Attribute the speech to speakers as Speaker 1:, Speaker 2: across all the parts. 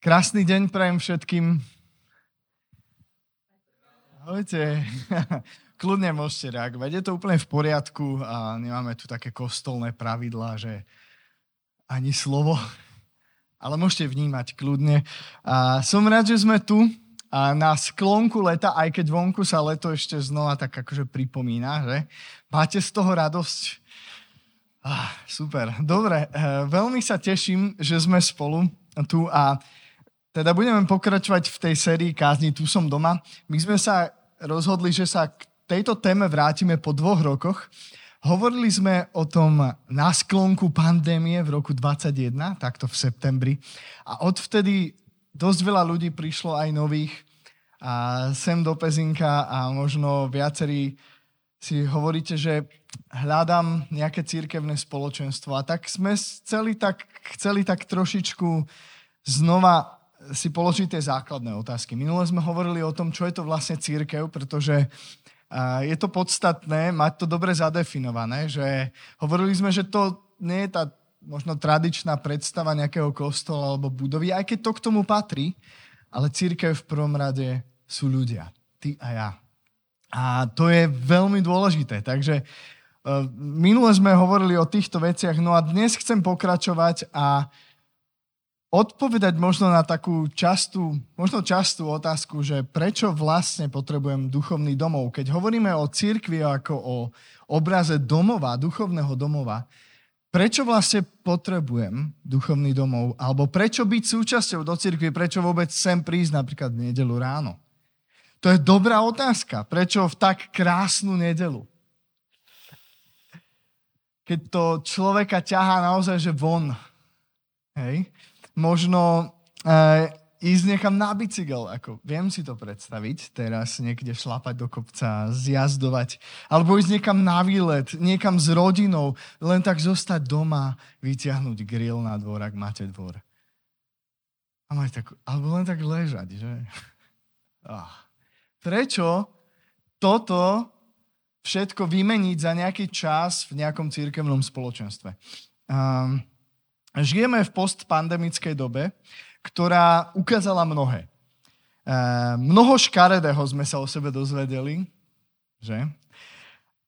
Speaker 1: Krásny deň prajem všetkým. Ahojte. Kľudne môžete reagovať. Je to úplne v poriadku a nemáme tu také kostolné pravidlá, že ani slovo, ale môžete vnímať kľudne. A som rád, že sme tu a na sklonku leta, aj keď vonku sa leto ešte znova tak akože pripomína, že? Máte z toho radosť? Ah, super, dobre. Eh, veľmi sa teším, že sme spolu tu a teda budeme pokračovať v tej sérii kázni Tu som doma. My sme sa rozhodli, že sa k tejto téme vrátime po dvoch rokoch. Hovorili sme o tom na sklonku pandémie v roku 2021, takto v septembri. A odvtedy dosť veľa ľudí prišlo aj nových a sem do Pezinka a možno viacerí si hovoríte, že hľadám nejaké církevné spoločenstvo. A tak sme chceli tak, chceli tak trošičku znova si položiť tie základné otázky. Minule sme hovorili o tom, čo je to vlastne církev, pretože je to podstatné mať to dobre zadefinované, že hovorili sme, že to nie je tá možno tradičná predstava nejakého kostola alebo budovy, aj keď to k tomu patrí, ale církev v prvom rade sú ľudia. Ty a ja. A to je veľmi dôležité. Takže minule sme hovorili o týchto veciach, no a dnes chcem pokračovať a odpovedať možno na takú častú, možno častú otázku, že prečo vlastne potrebujem duchovný domov. Keď hovoríme o cirkvi ako o obraze domova, duchovného domova, prečo vlastne potrebujem duchovný domov? Alebo prečo byť súčasťou do cirkvi? Prečo vôbec sem prísť napríklad v nedelu ráno? To je dobrá otázka. Prečo v tak krásnu nedelu? Keď to človeka ťahá naozaj, že von. Hej? Možno uh, ísť niekam na bicykel. Ako, viem si to predstaviť, teraz niekde šlapať do kopca, zjazdovať, alebo ísť niekam na výlet, niekam s rodinou, len tak zostať doma, vyťahnuť grill na dvor, ak máte dvor. A mať tak, alebo len tak ležať, že? Ah. Prečo toto všetko vymeniť za nejaký čas v nejakom církevnom spoločenstve? Um, žijeme v postpandemickej dobe, ktorá ukázala mnohé. E, mnoho škaredého sme sa o sebe dozvedeli, že?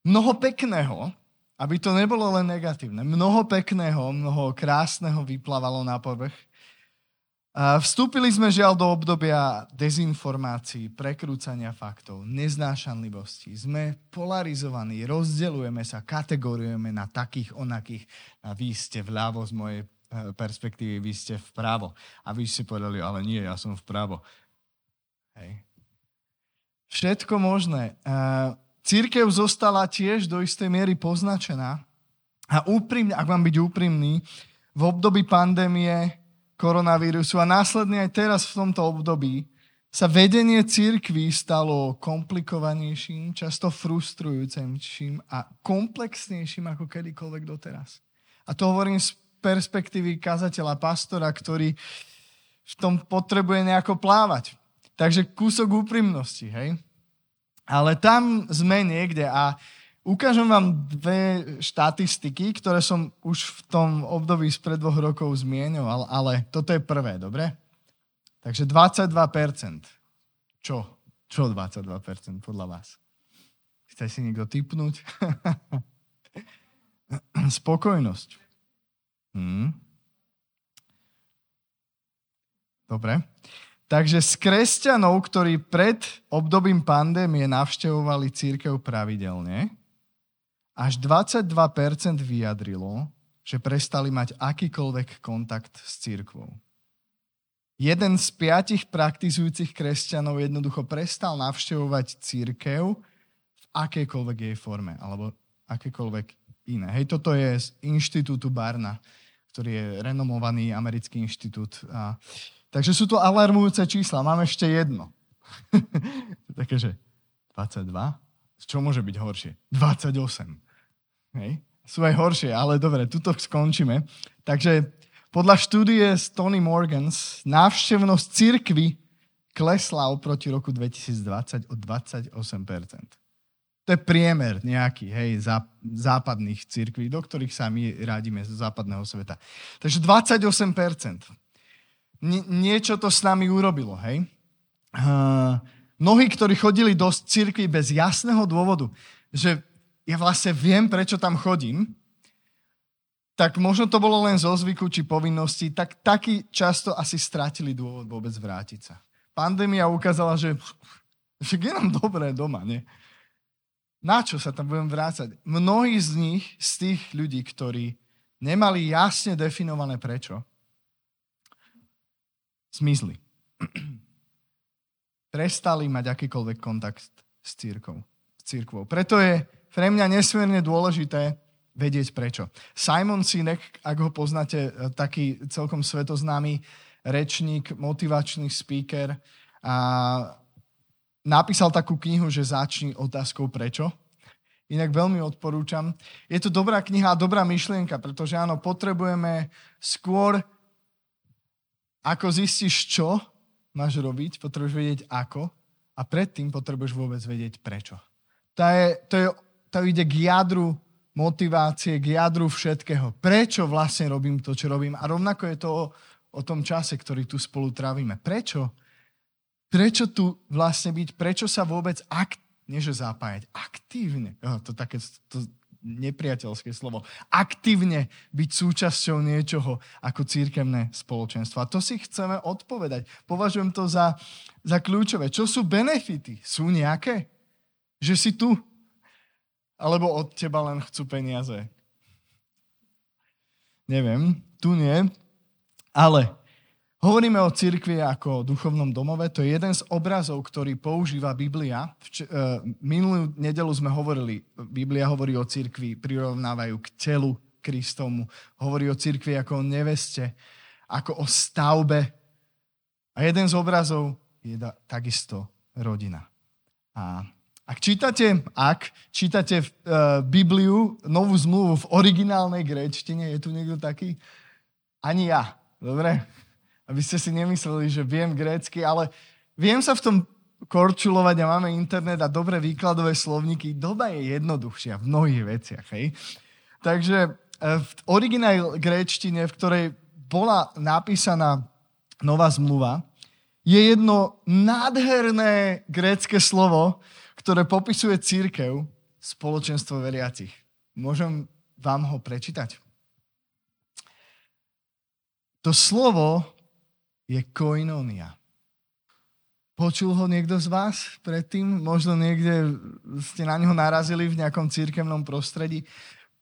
Speaker 1: Mnoho pekného, aby to nebolo len negatívne. Mnoho pekného, mnoho krásneho vyplávalo na povrch. A vstúpili sme žiaľ do obdobia dezinformácií, prekrúcania faktov, neznášanlivosti. Sme polarizovaní, rozdeľujeme sa, kategorujeme na takých, onakých. A vy ste vľavo z mojej perspektívy, vy ste vpravo. A vy ste povedali, ale nie, ja som vpravo. Hej. Všetko možné. Církev zostala tiež do istej miery poznačená. A úprimne, ak mám byť úprimný, v období pandémie koronavírusu a následne aj teraz v tomto období sa vedenie církvy stalo komplikovanejším, často frustrujúcejším a komplexnejším ako kedykoľvek doteraz. A to hovorím z perspektívy kazateľa, pastora, ktorý v tom potrebuje nejako plávať. Takže kúsok úprimnosti, hej? Ale tam sme niekde a Ukážem vám dve štatistiky, ktoré som už v tom období spred dvoch rokov zmienoval, ale toto je prvé, dobre? Takže 22%. Čo? Čo 22% podľa vás? Chce si niekto typnúť? Spokojnosť. Hmm. Dobre. Takže z kresťanov, ktorí pred obdobím pandémie navštevovali církev pravidelne, až 22% vyjadrilo, že prestali mať akýkoľvek kontakt s církvou. Jeden z piatich praktizujúcich kresťanov jednoducho prestal navštevovať církev v akejkoľvek jej forme, alebo akékoľvek iné. Hej, toto je z inštitútu Barna, ktorý je renomovaný americký inštitút. A, takže sú to alarmujúce čísla. Mám ešte jedno. Také, že 22? Čo môže byť horšie? 28. Hej. Sú aj horšie, ale dobre, tuto skončíme. Takže podľa štúdie z Tony Morgans návštevnosť cirkvy klesla oproti roku 2020 o 28%. To je priemer nejaký, hej, západných cirkví, do ktorých sa my rádime z západného sveta. Takže 28%. nie, niečo to s nami urobilo, hej? Uh, mnohí, ktorí chodili do cirkvi bez jasného dôvodu, že ja vlastne viem, prečo tam chodím, tak možno to bolo len zo zvyku či povinnosti, tak taký často asi strátili dôvod vôbec vrátiť sa. Pandémia ukázala, že, že je nám dobré doma, nie? Na čo sa tam budem vrácať? Mnohí z nich, z tých ľudí, ktorí nemali jasne definované prečo, zmizli. Prestali mať akýkoľvek kontakt s církou, s církvou. Preto je pre mňa nesmierne dôležité vedieť prečo. Simon Sinek, ak ho poznáte, e, taký celkom svetoznámy rečník, motivačný speaker, a napísal takú knihu, že začni otázkou prečo. Inak veľmi odporúčam. Je to dobrá kniha a dobrá myšlienka, pretože áno, potrebujeme skôr, ako zistíš, čo máš robiť, potrebuješ vedieť ako a predtým potrebuješ vôbec vedieť prečo. To, je, to, je, to ide k jadru motivácie, k jadru všetkého. Prečo vlastne robím to, čo robím? A rovnako je to o, o tom čase, ktorý tu spolu trávime. Prečo? Prečo tu vlastne byť? Prečo sa vôbec akt, nie zapájať, aktívne, oh, to také to nepriateľské slovo, aktívne byť súčasťou niečoho ako církevné spoločenstvo. A to si chceme odpovedať. Považujem to za, za kľúčové. Čo sú benefity? Sú nejaké? Že si tu? Alebo od teba len chcú peniaze? Neviem, tu nie. Ale Hovoríme o cirkvi ako o duchovnom domove. To je jeden z obrazov, ktorý používa Biblia. Vč- uh, minulú nedelu sme hovorili, Biblia hovorí o cirkvi, prirovnávajú k telu Kristomu. Hovorí o cirkvi ako o neveste, ako o stavbe. A jeden z obrazov je takisto rodina. A ak čítate, ak čítate uh, Bibliu, novú zmluvu v originálnej gréčtine, je tu niekto taký? Ani ja. Dobre? Aby ste si nemysleli, že viem grécky, ale viem sa v tom korčulovať a máme internet a dobré výkladové slovníky. Doba je jednoduchšia v mnohých veciach. Hej? Takže e, v originál gréčtine, v ktorej bola napísaná nová zmluva, je jedno nádherné grécké slovo, ktoré popisuje církev, spoločenstvo veriacich. Môžem vám ho prečítať? To slovo je koinonia. Počul ho niekto z vás predtým? Možno niekde ste na neho narazili v nejakom církevnom prostredí.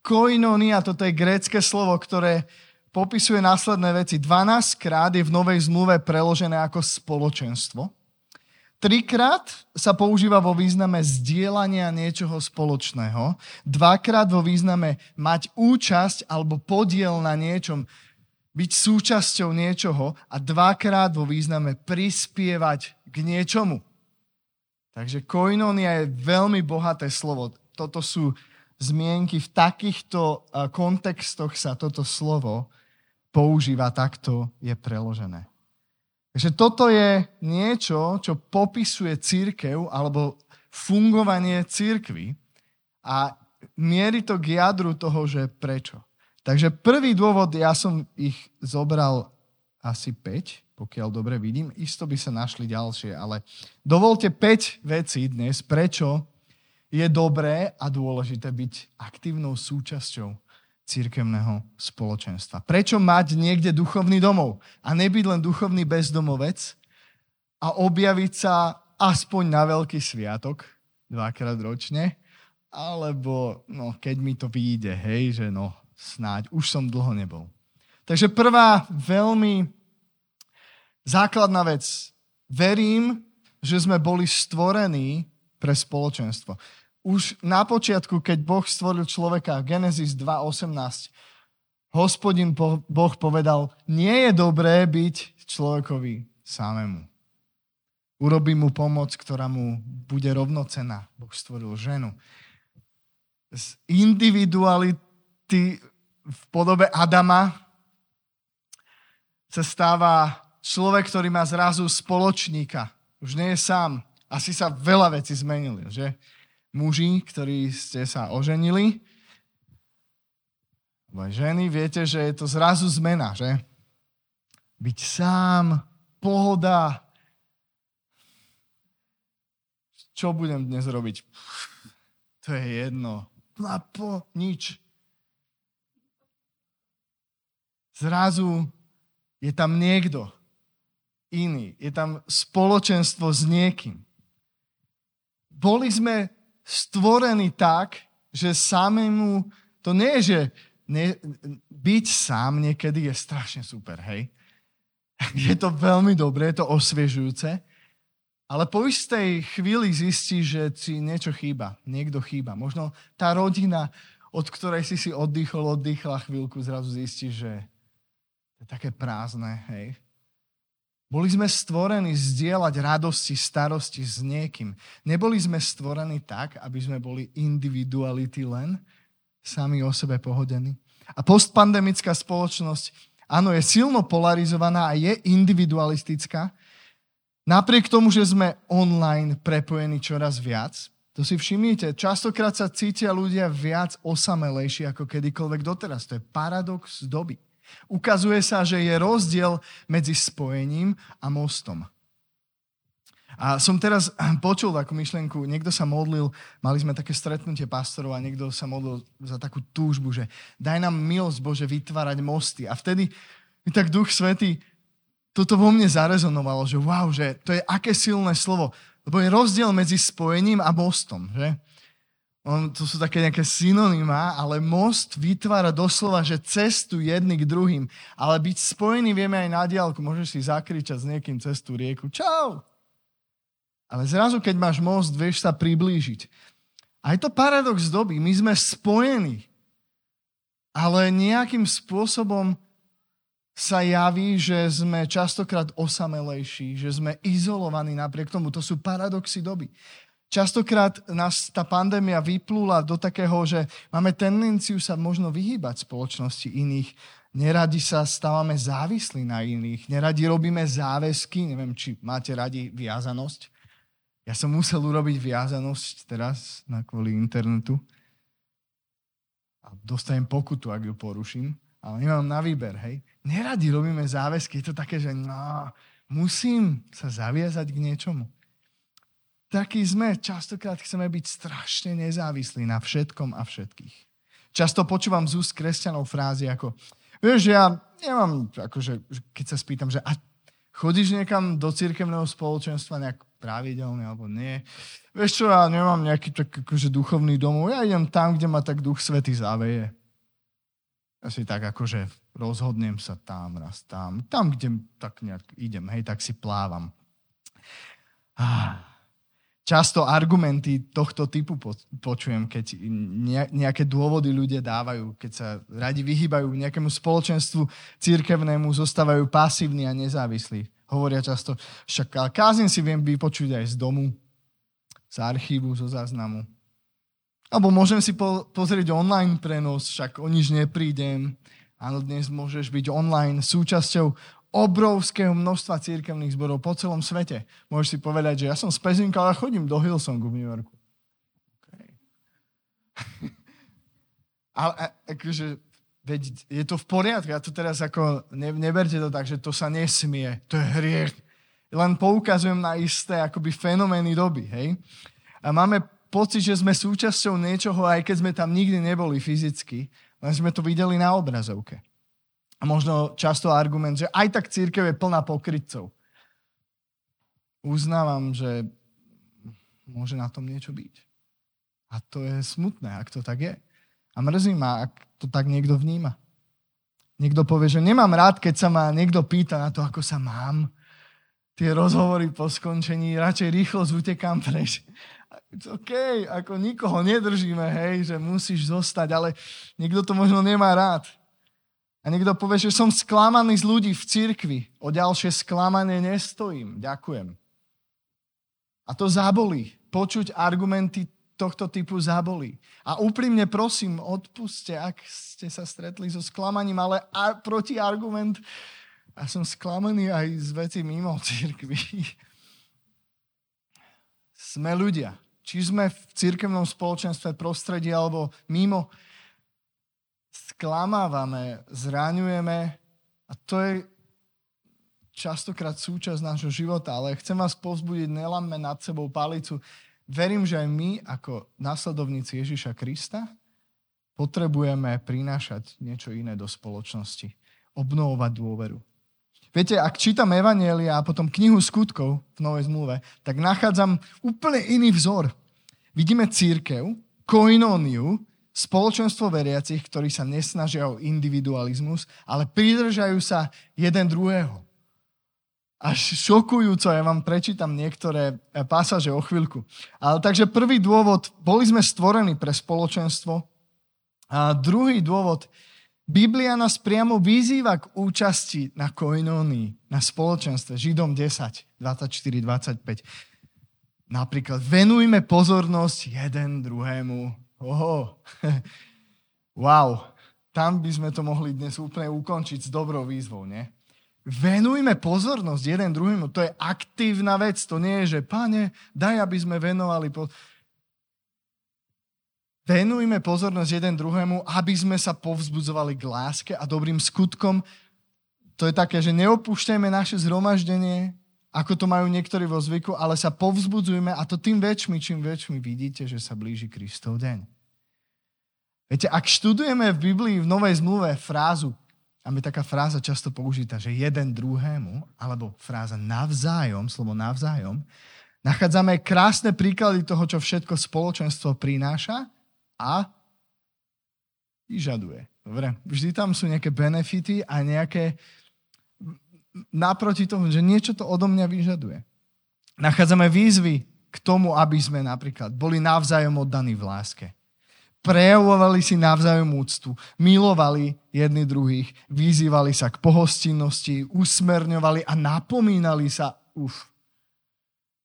Speaker 1: Koinonia, toto je grécke slovo, ktoré popisuje následné veci. 12 krát je v Novej zmluve preložené ako spoločenstvo. Trikrát sa používa vo význame zdieľania niečoho spoločného. Dvakrát vo význame mať účasť alebo podiel na niečom byť súčasťou niečoho a dvakrát vo význame prispievať k niečomu. Takže koinonia je veľmi bohaté slovo. Toto sú zmienky, v takýchto kontextoch sa toto slovo používa, takto je preložené. Takže toto je niečo, čo popisuje církev alebo fungovanie církvy a mierí to k jadru toho, že prečo. Takže prvý dôvod, ja som ich zobral asi 5, pokiaľ dobre vidím. Isto by sa našli ďalšie, ale dovolte 5 vecí dnes, prečo je dobré a dôležité byť aktívnou súčasťou církevného spoločenstva. Prečo mať niekde duchovný domov a nebyť len duchovný bezdomovec a objaviť sa aspoň na veľký sviatok, dvakrát ročne, alebo no, keď mi to vyjde, hej, že no, snáď, už som dlho nebol. Takže prvá veľmi základná vec. Verím, že sme boli stvorení pre spoločenstvo. Už na počiatku, keď Boh stvoril človeka, Genesis 2.18, hospodin Boh povedal, nie je dobré byť človekovi samému. Urobí mu pomoc, ktorá mu bude rovnocená. Boh stvoril ženu. Z individuality v podobe Adama sa stáva človek, ktorý má zrazu spoločníka. Už nie je sám. Asi sa veľa vecí zmenili, že? Muži, ktorí ste sa oženili, ženy, viete, že je to zrazu zmena, že? byť sám, pohoda. Čo budem dnes robiť? To je jedno. Plapo, nič. Zrazu je tam niekto iný. Je tam spoločenstvo s niekým. Boli sme stvorení tak, že samému, to nie je, že ne, byť sám niekedy je strašne super, hej. Je to veľmi dobré, je to osviežujúce, ale po istej chvíli zistí, že si niečo chýba, niekto chýba. Možno tá rodina, od ktorej si si oddychol, oddychla chvíľku, zrazu zistí, že to je také prázdne, hej. Boli sme stvorení zdieľať radosti, starosti s niekým. Neboli sme stvorení tak, aby sme boli individuality len, sami o sebe pohodení. A postpandemická spoločnosť, áno, je silno polarizovaná a je individualistická. Napriek tomu, že sme online prepojení čoraz viac, to si všimnite, častokrát sa cítia ľudia viac osamelejší ako kedykoľvek doteraz. To je paradox doby. Ukazuje sa, že je rozdiel medzi spojením a mostom. A som teraz počul takú myšlienku, niekto sa modlil, mali sme také stretnutie pastorov a niekto sa modlil za takú túžbu, že daj nám milosť Bože vytvárať mosty. A vtedy mi tak Duch Svetý toto vo mne zarezonovalo, že wow, že to je aké silné slovo. Lebo je rozdiel medzi spojením a mostom, že? On, to sú také nejaké synonymá, ale most vytvára doslova, že cestu jedný k druhým. Ale byť spojený vieme aj na diálku. Môžeš si zakričať s niekým cestu rieku. Čau! Ale zrazu, keď máš most, vieš sa priblížiť. A je to paradox doby. My sme spojení. Ale nejakým spôsobom sa javí, že sme častokrát osamelejší, že sme izolovaní napriek tomu. To sú paradoxy doby. Častokrát nás tá pandémia vyplúla do takého, že máme tendenciu sa možno vyhýbať spoločnosti iných. Neradi sa stávame závislí na iných. Neradi robíme záväzky. Neviem, či máte radi viazanosť. Ja som musel urobiť viazanosť teraz na kvôli internetu. A dostajem pokutu, ak ju poruším. Ale nemám na výber, hej. Neradi robíme záväzky. Je to také, že no, musím sa zaviazať k niečomu. Taký sme, častokrát chceme byť strašne nezávislí na všetkom a všetkých. Často počúvam z úst kresťanov frázy ako, vieš, ja nemám, akože, keď sa spýtam, že a chodíš niekam do cirkevného spoločenstva nejak pravidelne alebo nie. Vieš čo, ja nemám nejaký tak akože duchovný domov, ja idem tam, kde ma tak duch svety zaveje. Ja tak akože rozhodnem sa tam, raz tam, tam, kde tak nejak idem, hej, tak si plávam. Často argumenty tohto typu počujem, keď nejaké dôvody ľudia dávajú, keď sa radi vyhýbajú nejakému spoločenstvu církevnému, zostávajú pasívni a nezávislí hovoria často, však kázim si viem vypočuť aj z domu, z archívu, zo záznamu. Alebo môžem si po- pozrieť online prenos, však o nič neprídem. Áno, dnes môžeš byť online súčasťou obrovského množstva církevných zborov po celom svete. Môžeš si povedať, že ja som z Pezinka, ale chodím do Hillsongu v New Yorku. Okay. ale akože Veď je to v poriadku, ja to teraz ako, ne, neberte to tak, že to sa nesmie, to je hriech. Len poukazujem na isté akoby fenomény doby, hej. A máme pocit, že sme súčasťou niečoho, aj keď sme tam nikdy neboli fyzicky, len sme to videli na obrazovke. A možno často argument, že aj tak církev je plná pokrytcov. Uznávam, že môže na tom niečo byť. A to je smutné, ak to tak je. A mrzí ma, ak to tak niekto vníma. Niekto povie, že nemám rád, keď sa ma niekto pýta na to, ako sa mám. Tie rozhovory po skončení, radšej rýchlo zutekám preč. It's OK, ako nikoho nedržíme, hej, že musíš zostať, ale niekto to možno nemá rád. A niekto povie, že som sklamaný z ľudí v cirkvi. O ďalšie sklamanie nestojím. Ďakujem. A to zabolí. Počuť argumenty tohto typu zabolí. A úprimne prosím, odpuste, ak ste sa stretli so sklamaním, ale ar- protiargument, a som sklamaný aj z veci mimo církvy. Sme ľudia. Či sme v církevnom spoločenstve, prostredí alebo mimo, sklamávame, zraňujeme a to je častokrát súčasť nášho života, ale chcem vás povzbudiť, neláme nad sebou palicu. Verím, že aj my, ako následovníci Ježiša Krista, potrebujeme prinášať niečo iné do spoločnosti. Obnovovať dôveru. Viete, ak čítam Evanielia a potom knihu skutkov v Novej zmluve, tak nachádzam úplne iný vzor. Vidíme církev, koinóniu, spoločenstvo veriacich, ktorí sa nesnažia o individualizmus, ale pridržajú sa jeden druhého. Až šokujúco, ja vám prečítam niektoré e, pasáže o chvíľku. Ale takže prvý dôvod, boli sme stvorení pre spoločenstvo. A druhý dôvod, Biblia nás priamo vyzýva k účasti na koinónii, na spoločenstve. Židom 10, 24, 25. Napríklad, venujme pozornosť jeden druhému. Oho, wow, tam by sme to mohli dnes úplne ukončiť s dobrou výzvou, nie? Venujme pozornosť jeden druhému. To je aktívna vec. To nie je, že pane, daj, aby sme venovali pozornosť venujme pozornosť jeden druhému, aby sme sa povzbudzovali k láske a dobrým skutkom. To je také, že neopúšťajme naše zhromaždenie, ako to majú niektorí vo zvyku, ale sa povzbudzujme a to tým väčšmi, čím väčšmi vidíte, že sa blíži Kristov deň. Viete, ak študujeme v Biblii v Novej zmluve frázu, a mi taká fráza často použitá, že jeden druhému, alebo fráza navzájom, slovo navzájom, nachádzame krásne príklady toho, čo všetko spoločenstvo prináša a vyžaduje. Dobre, vždy tam sú nejaké benefity a nejaké naproti tomu, že niečo to odo mňa vyžaduje. Nachádzame výzvy k tomu, aby sme napríklad boli navzájom oddaní v láske. Prejavovali si navzájom úctu, milovali jedni druhých, vyzývali sa k pohostinnosti, usmerňovali a napomínali sa. Uf.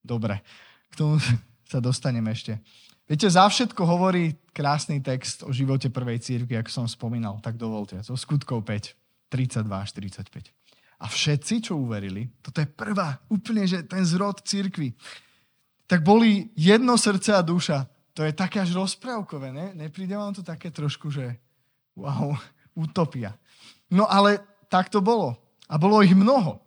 Speaker 1: Dobre, k tomu sa dostaneme ešte. Viete, za všetko hovorí krásny text o živote prvej církvy, ako som spomínal, tak dovolte. Zo skutkov 5, 32 až 45. A všetci, čo uverili, toto je prvá, úplne, že ten zrod církvy, tak boli jedno srdce a duša. To je také až rozprávkové, ne? Nepríde vám to také trošku, že wow, utopia. No ale tak to bolo. A bolo ich mnoho.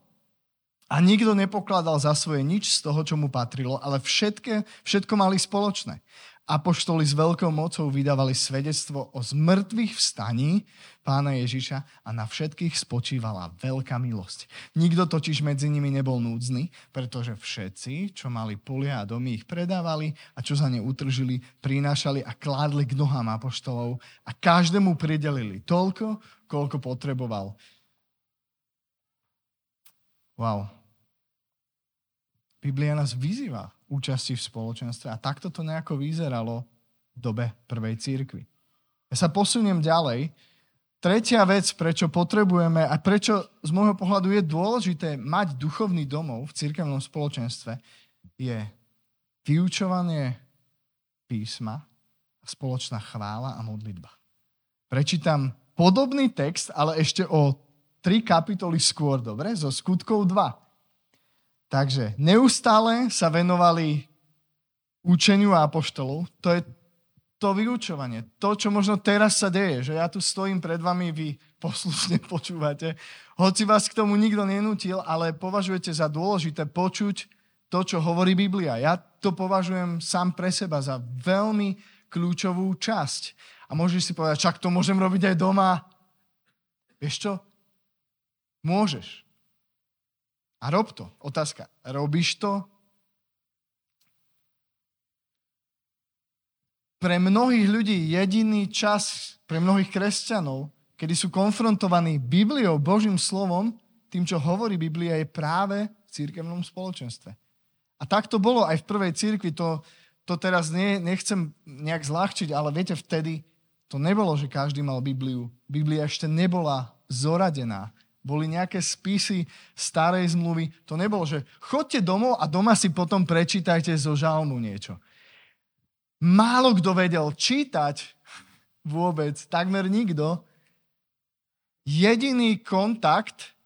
Speaker 1: A nikto nepokladal za svoje nič z toho, čo mu patrilo, ale všetké, všetko mali spoločné. Apoštoli s veľkou mocou vydávali svedectvo o zmrtvých vstaní pána Ježiša a na všetkých spočívala veľká milosť. Nikto totiž medzi nimi nebol núdzny, pretože všetci, čo mali polia a domy, ich predávali a čo za ne utržili, prinášali a kládli k nohám apoštolov a každému pridelili toľko, koľko potreboval. Wow, Biblia nás vyzýva účasti v spoločenstve a takto to nejako vyzeralo v dobe prvej církvy. Ja sa posuniem ďalej. Tretia vec, prečo potrebujeme a prečo z môjho pohľadu je dôležité mať duchovný domov v církevnom spoločenstve, je vyučovanie písma, spoločná chvála a modlitba. Prečítam podobný text, ale ešte o tri kapitoly skôr, dobre? Zo skutkov 2 Takže neustále sa venovali učeniu apoštolov. To je to vyučovanie. To, čo možno teraz sa deje, že ja tu stojím pred vami, vy poslušne počúvate. Hoci vás k tomu nikto nenútil, ale považujete za dôležité počuť to, čo hovorí Biblia. Ja to považujem sám pre seba za veľmi kľúčovú časť. A môžeš si povedať, čak to môžem robiť aj doma. Vieš čo? Môžeš. A rob to. Otázka. Robíš to? Pre mnohých ľudí jediný čas, pre mnohých kresťanov, kedy sú konfrontovaní Bibliou, Božím slovom, tým, čo hovorí Biblia, je práve v církevnom spoločenstve. A tak to bolo aj v prvej církvi. To, to teraz nie, nechcem nejak zľahčiť, ale viete, vtedy to nebolo, že každý mal Bibliu. Biblia ešte nebola zoradená boli nejaké spisy starej zmluvy. To nebolo, že chodte domov a doma si potom prečítajte zo žalmu niečo. Málo kto vedel čítať vôbec, takmer nikto. Jediný kontakt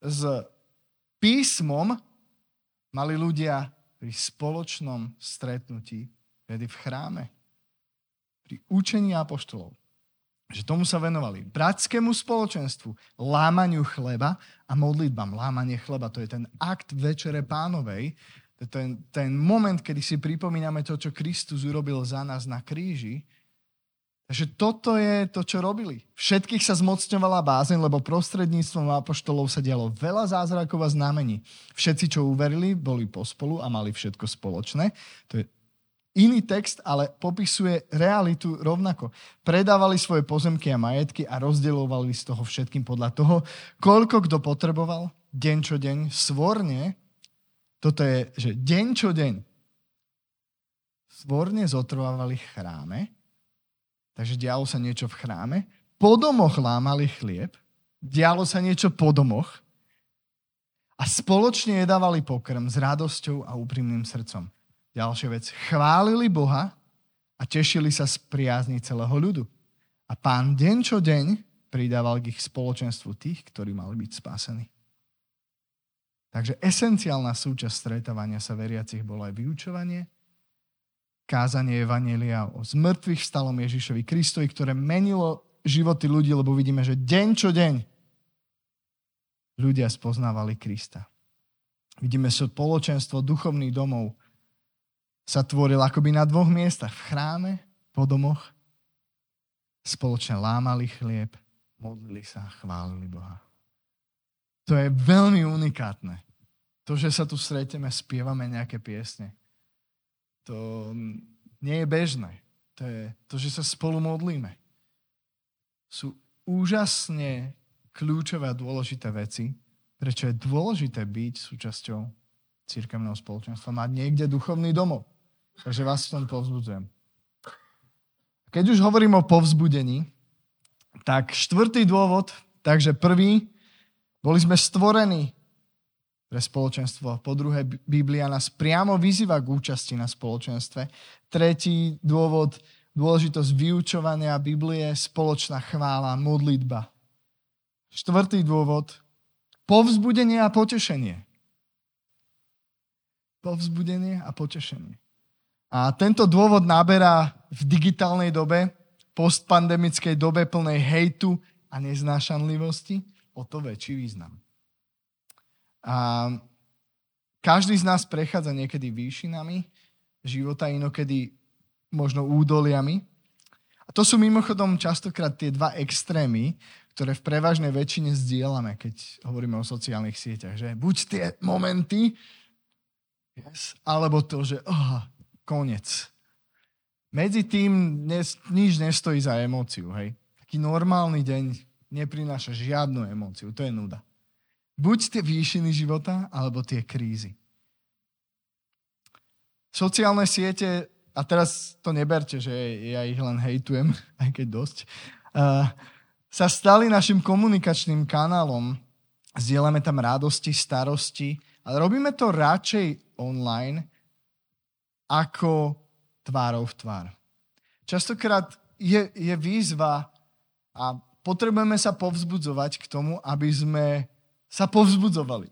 Speaker 1: s písmom mali ľudia pri spoločnom stretnutí, tedy v chráme, pri učení apoštolov. Že tomu sa venovali. Bratskému spoločenstvu, lámaniu chleba a modlitbám. Lámanie chleba, to je ten akt Večere pánovej, ten, ten moment, kedy si pripomíname to, čo Kristus urobil za nás na kríži. Takže toto je to, čo robili. Všetkých sa zmocňovala bázeň, lebo prostredníctvom apoštolov sa dialo veľa zázrakov a znamení. Všetci, čo uverili, boli pospolu a mali všetko spoločné. To je iný text, ale popisuje realitu rovnako. Predávali svoje pozemky a majetky a rozdeľovali z toho všetkým podľa toho, koľko kto potreboval, deň čo deň, svorne, toto je, že deň čo deň, svorne zotrvávali chráme, takže dialo sa niečo v chráme, po domoch lámali chlieb, dialo sa niečo po domoch a spoločne jedávali pokrm s radosťou a úprimným srdcom Ďalšia vec. Chválili Boha a tešili sa z priazni celého ľudu. A pán deň čo deň pridával k ich spoločenstvu tých, ktorí mali byť spásení. Takže esenciálna súčasť stretávania sa veriacich bolo aj vyučovanie, kázanie Evanielia o zmrtvých stalom Ježišovi Kristovi, ktoré menilo životy ľudí, lebo vidíme, že deň čo deň ľudia spoznávali Krista. Vidíme spoločenstvo duchovných domov, sa tvoril akoby na dvoch miestach. V chráme, po domoch. Spoločne lámali chlieb, modlili sa, chválili Boha. To je veľmi unikátne. To, že sa tu stretneme, spievame nejaké piesne. To nie je bežné. To je to, že sa spolu modlíme. Sú úžasne kľúčové a dôležité veci, prečo je dôležité byť súčasťou církevného spoločenstva, mať niekde duchovný domov. Takže vás v tom povzbudzujem. Keď už hovorím o povzbudení, tak štvrtý dôvod, takže prvý, boli sme stvorení pre spoločenstvo. Po druhé, Biblia nás priamo vyzýva k účasti na spoločenstve. Tretí dôvod, dôležitosť vyučovania Biblie, spoločná chvála, modlitba. Štvrtý dôvod, povzbudenie a potešenie. Povzbudenie a potešenie. A tento dôvod naberá v digitálnej dobe, postpandemickej dobe plnej hejtu a neznášanlivosti o to väčší význam. A každý z nás prechádza niekedy výšinami života, inokedy možno údoliami. A to sú mimochodom častokrát tie dva extrémy, ktoré v prevažnej väčšine zdieľame, keď hovoríme o sociálnych sieťach. Že buď tie momenty, yes, alebo to, že oh, Konec. Medzi tým nes, nič nestojí za emóciu, hej. Taký normálny deň neprináša žiadnu emóciu, to je nuda. Buď tie výšiny života, alebo tie krízy. Sociálne siete, a teraz to neberte, že ja ich len hejtujem, aj keď dosť, uh, sa stali našim komunikačným kanálom. Zdieľame tam radosti, starosti, ale robíme to radšej online, ako tvárov v tvár. Častokrát je, je výzva a potrebujeme sa povzbudzovať k tomu, aby sme sa povzbudzovali.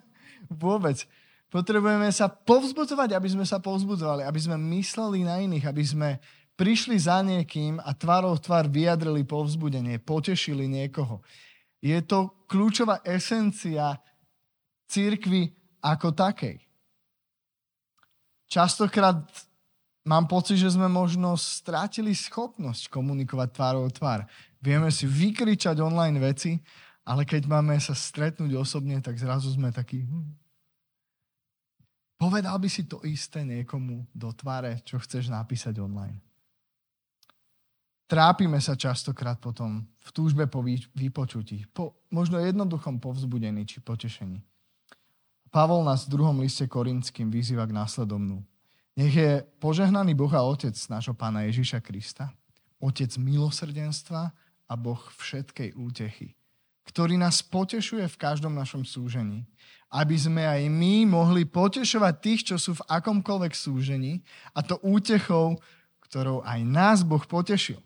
Speaker 1: Vôbec. Potrebujeme sa povzbudzovať, aby sme sa povzbudzovali, aby sme mysleli na iných, aby sme prišli za niekým a tvárov tvár vyjadrili povzbudenie, potešili niekoho. Je to kľúčová esencia církvy ako takej. Častokrát mám pocit, že sme možno strátili schopnosť komunikovať tvárou tvár. Vieme si vykričať online veci, ale keď máme sa stretnúť osobne, tak zrazu sme takí... Hm. Povedal by si to isté niekomu do tváre, čo chceš napísať online. Trápime sa častokrát potom v túžbe po vypočutí, po možno jednoduchom povzbudení či potešení. Pavol nás v druhom liste Korinským vyzýva k následovnú. Nech je požehnaný Boh a Otec nášho Pána Ježiša Krista, Otec milosrdenstva a Boh všetkej útechy, ktorý nás potešuje v každom našom súžení, aby sme aj my mohli potešovať tých, čo sú v akomkoľvek súžení, a to útechou, ktorou aj nás Boh potešil.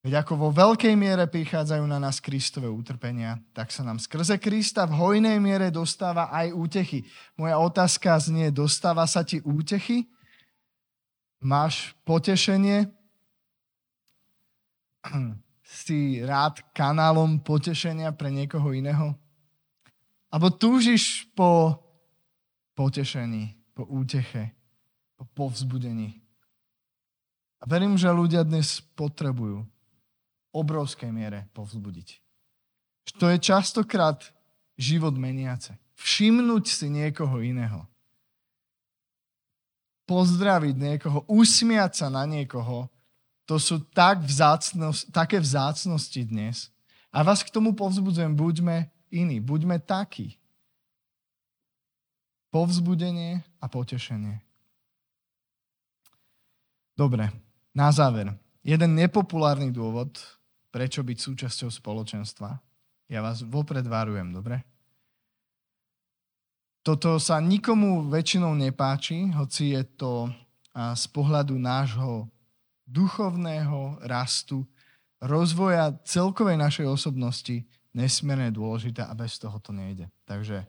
Speaker 1: Veď ako vo veľkej miere prichádzajú na nás Kristové utrpenia, tak sa nám skrze Krista v hojnej miere dostáva aj útechy. Moja otázka znie, dostáva sa ti útechy? Máš potešenie? si rád kanálom potešenia pre niekoho iného? Abo túžiš po potešení, po úteche, po povzbudení? A verím, že ľudia dnes potrebujú obrovskej miere povzbudiť. To je častokrát život meniace. Všimnúť si niekoho iného. Pozdraviť niekoho, usmiať sa na niekoho, to sú tak vzácnosť, také vzácnosti dnes. A vás k tomu povzbudzujem, buďme iní, buďme takí. Povzbudenie a potešenie. Dobre, na záver. Jeden nepopulárny dôvod, prečo byť súčasťou spoločenstva. Ja vás vopred varujem, dobre? Toto sa nikomu väčšinou nepáči, hoci je to z pohľadu nášho duchovného rastu, rozvoja celkovej našej osobnosti nesmierne dôležité a bez toho to nejde. Takže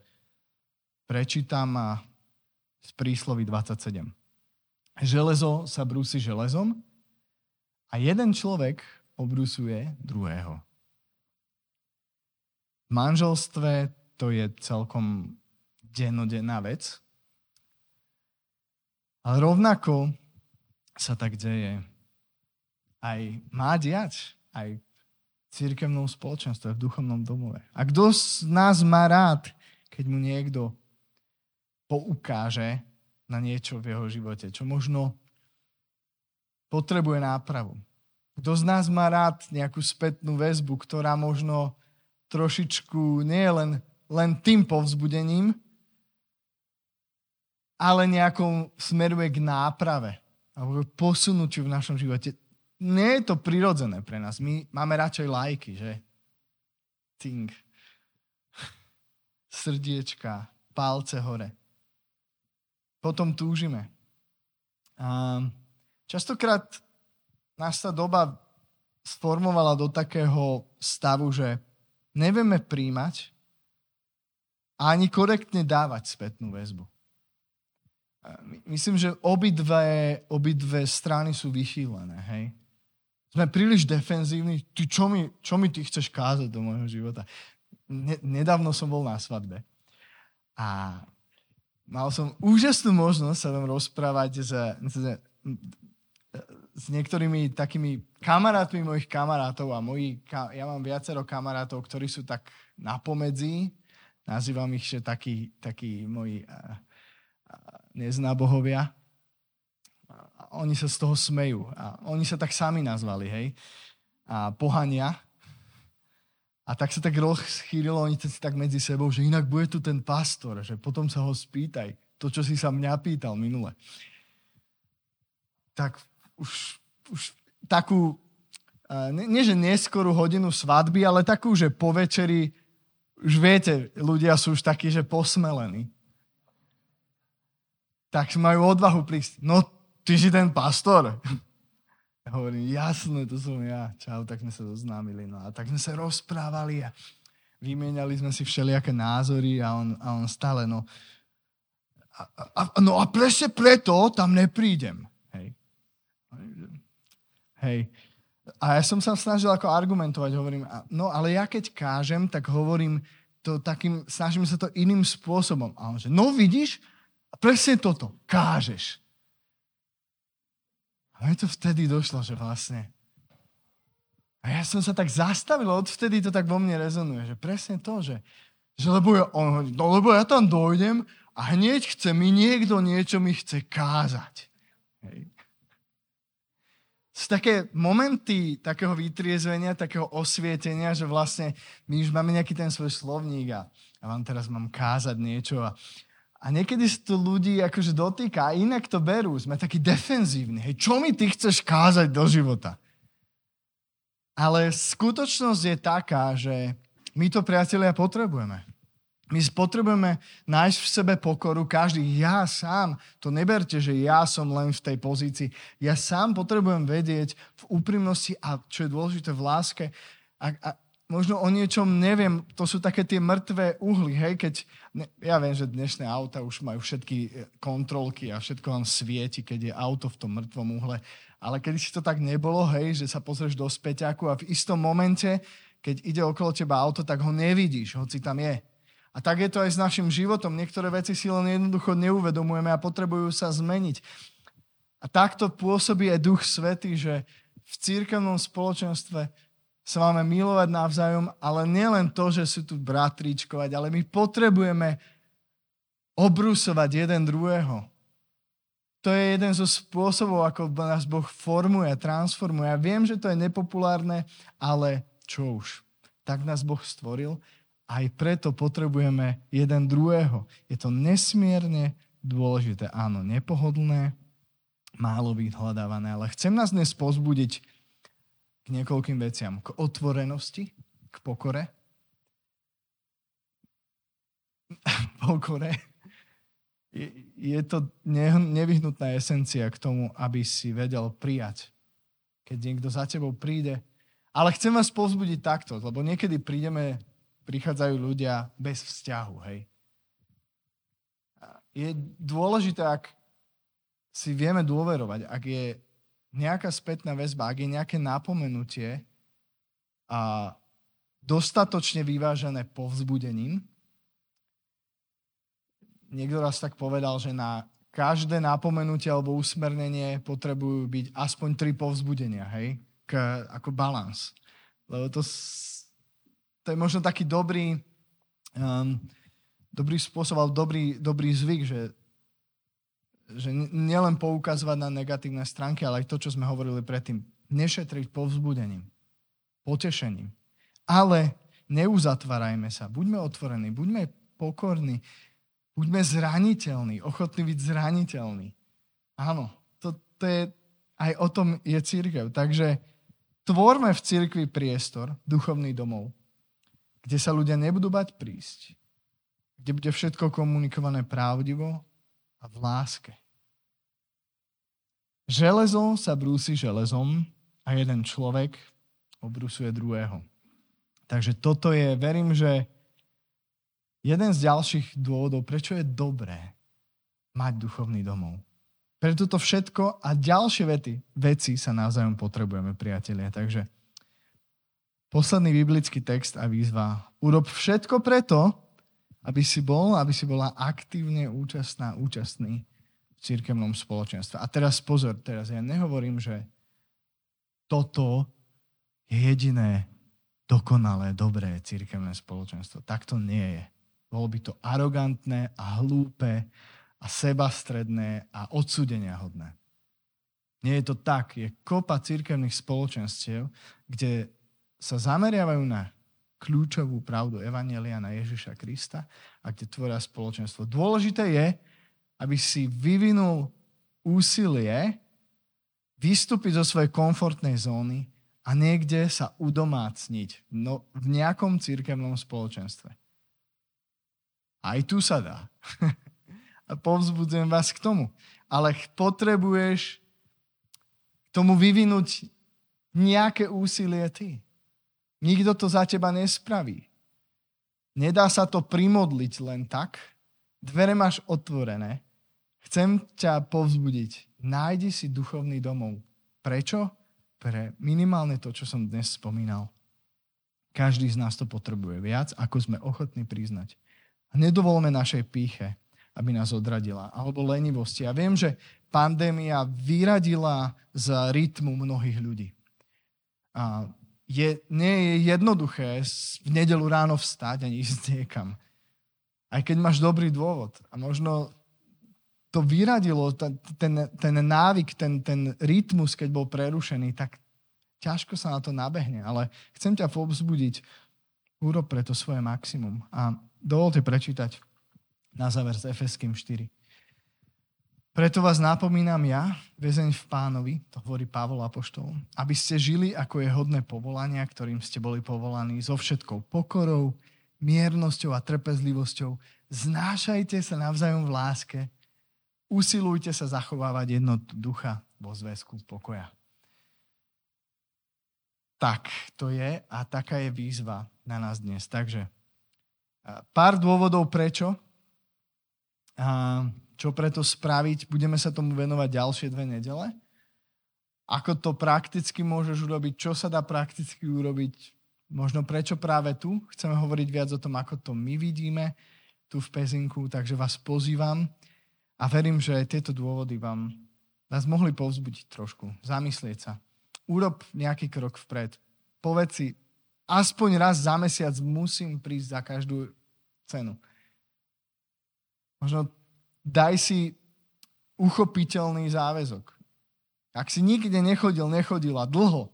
Speaker 1: prečítam z príslovy 27. Železo sa brúsi železom a jeden človek obrusuje druhého. V manželstve to je celkom dennodenná vec. Ale rovnako sa tak deje aj má diať, aj v církevnom spoločenstve, v duchovnom domove. A kto z nás má rád, keď mu niekto poukáže na niečo v jeho živote, čo možno potrebuje nápravu. Kto z nás má rád nejakú spätnú väzbu, ktorá možno trošičku nie je len, len tým povzbudením, ale nejakou smeruje k náprave alebo posunutiu v našom živote. Nie je to prirodzené pre nás. My máme radšej lajky, že? Ting. Srdiečka, palce hore. Potom túžime. A častokrát nás tá doba sformovala do takého stavu, že nevieme príjmať a ani korektne dávať spätnú väzbu. Myslím, že obidve, obidve strany sú vychýlené, hej? Sme príliš defenzívni. Ty, čo, mi, čo mi ty chceš kázať do môjho života? Ne, nedávno som bol na svadbe a mal som úžasnú možnosť sa tam rozprávať s, s, s niektorými takými kamarátmi mojich kamarátov a moji, ja mám viacero kamarátov, ktorí sú tak napomedzi, nazývam ich, že takí, takí moji uh, neznábohovia. A oni sa z toho smejú. A oni sa tak sami nazvali, hej. A pohania. A tak sa tak rozchýrilo oni si tak medzi sebou, že inak bude tu ten pastor, že potom sa ho spýtaj. To, čo si sa mňa pýtal minule. Tak už, už takú, nie, nie že neskorú hodinu svadby, ale takú, že po večeri, už viete, ľudia sú už takí, že posmelení. Tak majú odvahu prísť. No, ty si ten pastor. Ja hovorím, jasné, to som ja. Čau, tak sme sa zoznámili. No a tak sme sa rozprávali a vymieniali sme si všelijaké názory a on, a on stále, no, a, a, no a presne preto tam neprídem. Hej. A ja som sa snažil ako argumentovať, hovorím, no ale ja keď kážem, tak hovorím to takým, snažím sa to iným spôsobom. A on že, no vidíš, presne toto, kážeš. A mi to vtedy došlo, že vlastne. A ja som sa tak zastavil, odvtedy to tak vo mne rezonuje, že presne to, že, že lebo, ja, on no lebo ja tam dojdem a hneď chce mi niekto niečo mi chce kázať. Hej sú také momenty takého vytriezvenia, takého osvietenia, že vlastne my už máme nejaký ten svoj slovník a ja vám teraz mám kázať niečo a, a niekedy sa to ľudí akože dotýka a inak to berú. Sme takí defenzívni. Hej, čo mi ty chceš kázať do života? Ale skutočnosť je taká, že my to, priatelia, potrebujeme. My potrebujeme nájsť v sebe pokoru, každý, ja sám, to neberte, že ja som len v tej pozícii, ja sám potrebujem vedieť v úprimnosti a čo je dôležité v láske, a, a možno o niečom neviem, to sú také tie mŕtvé uhly, hej, keď, ne, ja viem, že dnešné auta už majú všetky e, kontrolky a všetko vám svieti, keď je auto v tom mŕtvom uhle, ale keď si to tak nebolo, hej, že sa pozrieš do späťaku a v istom momente, keď ide okolo teba auto, tak ho nevidíš, hoci tam je. A tak je to aj s našim životom. Niektoré veci si len jednoducho neuvedomujeme a potrebujú sa zmeniť. A takto pôsobí aj Duch Svetý, že v církevnom spoločenstve sa máme milovať navzájom, ale nielen to, že sú tu bratričkovať, ale my potrebujeme obrusovať jeden druhého. To je jeden zo spôsobov, ako nás Boh formuje, transformuje. Ja viem, že to je nepopulárne, ale čo už. Tak nás Boh stvoril aj preto potrebujeme jeden druhého. Je to nesmierne dôležité. Áno, nepohodlné, málo vyhľadávané, ale chcem nás dnes pozbudiť k niekoľkým veciam. K otvorenosti, k pokore. pokore. Je, to nevyhnutná esencia k tomu, aby si vedel prijať. Keď niekto za tebou príde. Ale chcem vás pozbudiť takto, lebo niekedy prídeme prichádzajú ľudia bez vzťahu, hej. Je dôležité, ak si vieme dôverovať, ak je nejaká spätná väzba, ak je nejaké napomenutie a dostatočne vyvážené povzbudením. Niekto raz tak povedal, že na každé napomenutie alebo usmernenie potrebujú byť aspoň tri povzbudenia, hej? K, ako balans. Lebo to to je možno taký dobrý, um, dobrý spôsob, ale dobrý, dobrý zvyk, že, že nielen poukazovať na negatívne stránky, ale aj to, čo sme hovorili predtým. Nešetriť povzbudením, potešením. Ale neuzatvárajme sa. Buďme otvorení, buďme pokorní, buďme zraniteľní, ochotní byť zraniteľní. Áno, to, to je, aj o tom je církev. Takže tvorme v církvi priestor, duchovný domov, kde sa ľudia nebudú bať prísť, kde bude všetko komunikované pravdivo a v láske. Železo sa brúsi železom a jeden človek obrusuje druhého. Takže toto je, verím, že jeden z ďalších dôvodov, prečo je dobré mať duchovný domov. Pre toto všetko a ďalšie vety, veci sa navzájom potrebujeme, priatelia. Takže posledný biblický text a výzva. Urob všetko preto, aby si bol, aby si bola aktívne účastná, účastný v církevnom spoločenstve. A teraz pozor, teraz ja nehovorím, že toto je jediné dokonalé, dobré církevné spoločenstvo. Tak to nie je. Bolo by to arogantné a hlúpe a sebastredné a odsúdenia hodné. Nie je to tak. Je kopa církevných spoločenstiev, kde sa zameriavajú na kľúčovú pravdu Evangelia na Ježiša Krista a kde tvoria spoločenstvo. Dôležité je, aby si vyvinul úsilie vystúpiť zo svojej komfortnej zóny a niekde sa udomácniť no, v nejakom církevnom spoločenstve. Aj tu sa dá. a povzbudzujem vás k tomu. Ale potrebuješ tomu vyvinúť nejaké úsilie ty. Nikto to za teba nespraví. Nedá sa to primodliť len tak. Dvere máš otvorené. Chcem ťa povzbudiť. Nájdi si duchovný domov. Prečo? Pre minimálne to, čo som dnes spomínal. Každý z nás to potrebuje viac, ako sme ochotní priznať. Nedovolme našej píche, aby nás odradila, alebo lenivosti. Ja viem, že pandémia vyradila z rytmu mnohých ľudí. A je, nie je jednoduché v nedelu ráno vstať a ísť niekam. Aj keď máš dobrý dôvod. A možno to vyradilo, ten, ten, návyk, ten, ten rytmus, keď bol prerušený, tak ťažko sa na to nabehne. Ale chcem ťa povzbudiť, urob preto svoje maximum. A dovolte prečítať na záver z Efeským 4. Preto vás napomínam ja, väzeň v pánovi, to hovorí Pavol Apoštol, aby ste žili, ako je hodné povolania, ktorým ste boli povolaní, so všetkou pokorou, miernosťou a trpezlivosťou. Znášajte sa navzájom v láske. Usilujte sa zachovávať jednotu ducha vo zväzku pokoja. tak to je a taká je výzva na nás dnes. Takže pár dôvodov prečo. A čo preto spraviť? Budeme sa tomu venovať ďalšie dve nedele. Ako to prakticky môžeš urobiť? Čo sa dá prakticky urobiť? Možno prečo práve tu? Chceme hovoriť viac o tom, ako to my vidíme tu v Pezinku, takže vás pozývam a verím, že tieto dôvody vám nás mohli povzbudiť trošku, zamyslieť sa. Urob nejaký krok vpred. Povedz si, aspoň raz za mesiac musím prísť za každú cenu. Možno daj si uchopiteľný záväzok. Ak si nikde nechodil, nechodila dlho,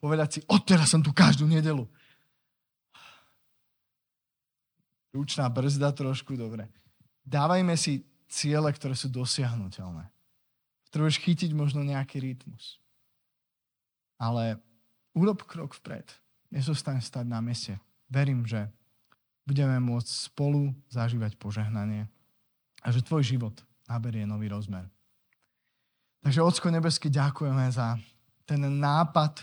Speaker 1: povedať si, odteraz som tu každú nedelu. Ručná brzda trošku, dobre. Dávajme si ciele, ktoré sú dosiahnutelné. Potrebuješ chytiť možno nejaký rytmus. Ale urob krok vpred. Nezostaň stať na mieste. Verím, že budeme môcť spolu zažívať požehnanie a že tvoj život naberie nový rozmer. Takže, Ocko nebesky, ďakujeme za ten nápad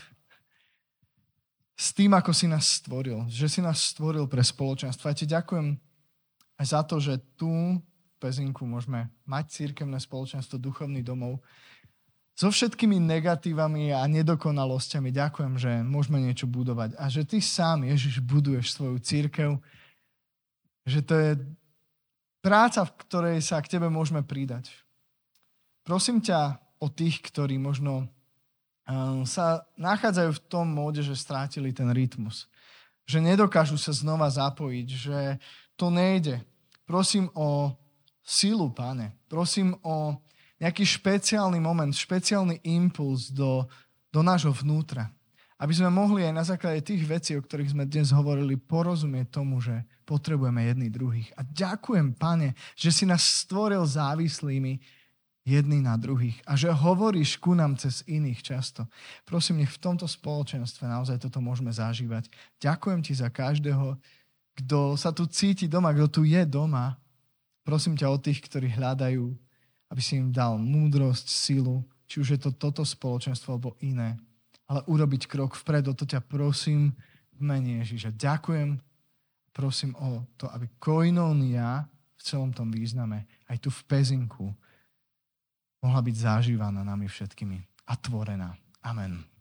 Speaker 1: s tým, ako si nás stvoril. Že si nás stvoril pre spoločenstvo. A ti ďakujem aj za to, že tu Pezinku môžeme mať církevné spoločenstvo, duchovný domov. So všetkými negatívami a nedokonalosťami ďakujem, že môžeme niečo budovať. A že ty sám, Ježiš, buduješ svoju církev. Že to je práca, v ktorej sa k tebe môžeme pridať. Prosím ťa o tých, ktorí možno eh, sa nachádzajú v tom móde, že strátili ten rytmus. Že nedokážu sa znova zapojiť, že to nejde. Prosím o silu, páne. Prosím o nejaký špeciálny moment, špeciálny impuls do, do nášho vnútra. Aby sme mohli aj na základe tých vecí, o ktorých sme dnes hovorili, porozumieť tomu, že potrebujeme jedných druhých. A ďakujem, pane, že si nás stvoril závislými jedný na druhých a že hovoríš ku nám cez iných často. Prosím, nech v tomto spoločenstve naozaj toto môžeme zažívať. Ďakujem ti za každého, kto sa tu cíti doma, kto tu je doma Prosím ťa o tých, ktorí hľadajú, aby si im dal múdrosť, silu, či už je to toto spoločenstvo alebo iné. Ale urobiť krok vpred, o to ťa prosím v mene Ježiša. Ďakujem, prosím o to, aby koinónia v celom tom význame, aj tu v Pezinku, mohla byť zažívaná nami všetkými a tvorená. Amen.